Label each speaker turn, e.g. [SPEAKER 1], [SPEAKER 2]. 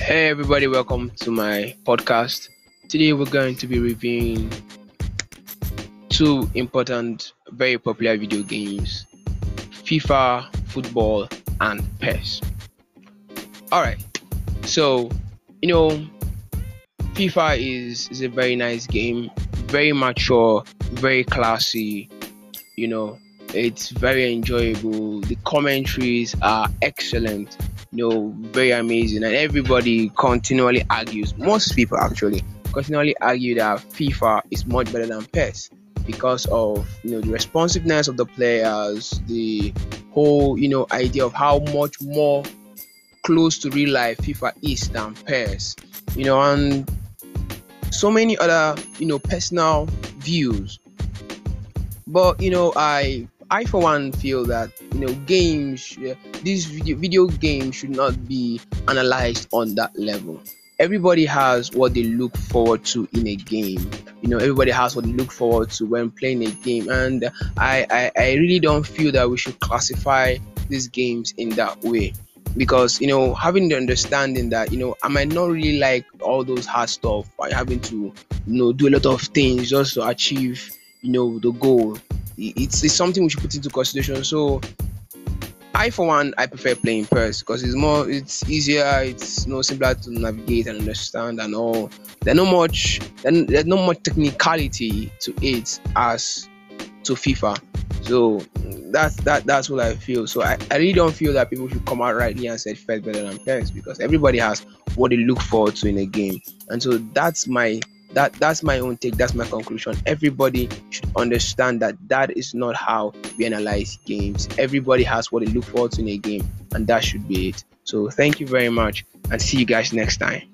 [SPEAKER 1] Hey everybody, welcome to my podcast. Today we're going to be reviewing two important, very popular video games FIFA, football, and PES. Alright, so you know, FIFA is, is a very nice game, very mature, very classy, you know, it's very enjoyable. The commentaries are excellent you know, very amazing. And everybody continually argues, most people actually continually argue that FIFA is much better than PES because of you know the responsiveness of the players, the whole you know idea of how much more close to real life FIFA is than PES, you know, and so many other you know personal views. But you know, I I for one feel that you know games, these video, video games should not be analyzed on that level. Everybody has what they look forward to in a game. You know, everybody has what they look forward to when playing a game, and I, I, I really don't feel that we should classify these games in that way because you know having the understanding that you know i might not really like all those hard stuff by having to you know do a lot of things just to achieve you know the goal it's, it's something we should put into consideration. So I for one I prefer playing PES because it's more it's easier, it's you know simpler to navigate and understand and all. There's no much there's no much technicality to it as to FIFA. So that's that that's what I feel. So I, I really don't feel that people should come out right rightly and say PES better than PES because everybody has what they look forward to in a game. And so that's my that that's my own take that's my conclusion. Everybody should understand that that is not how we analyze games. Everybody has what they look forward to in a game and that should be it. So thank you very much and see you guys next time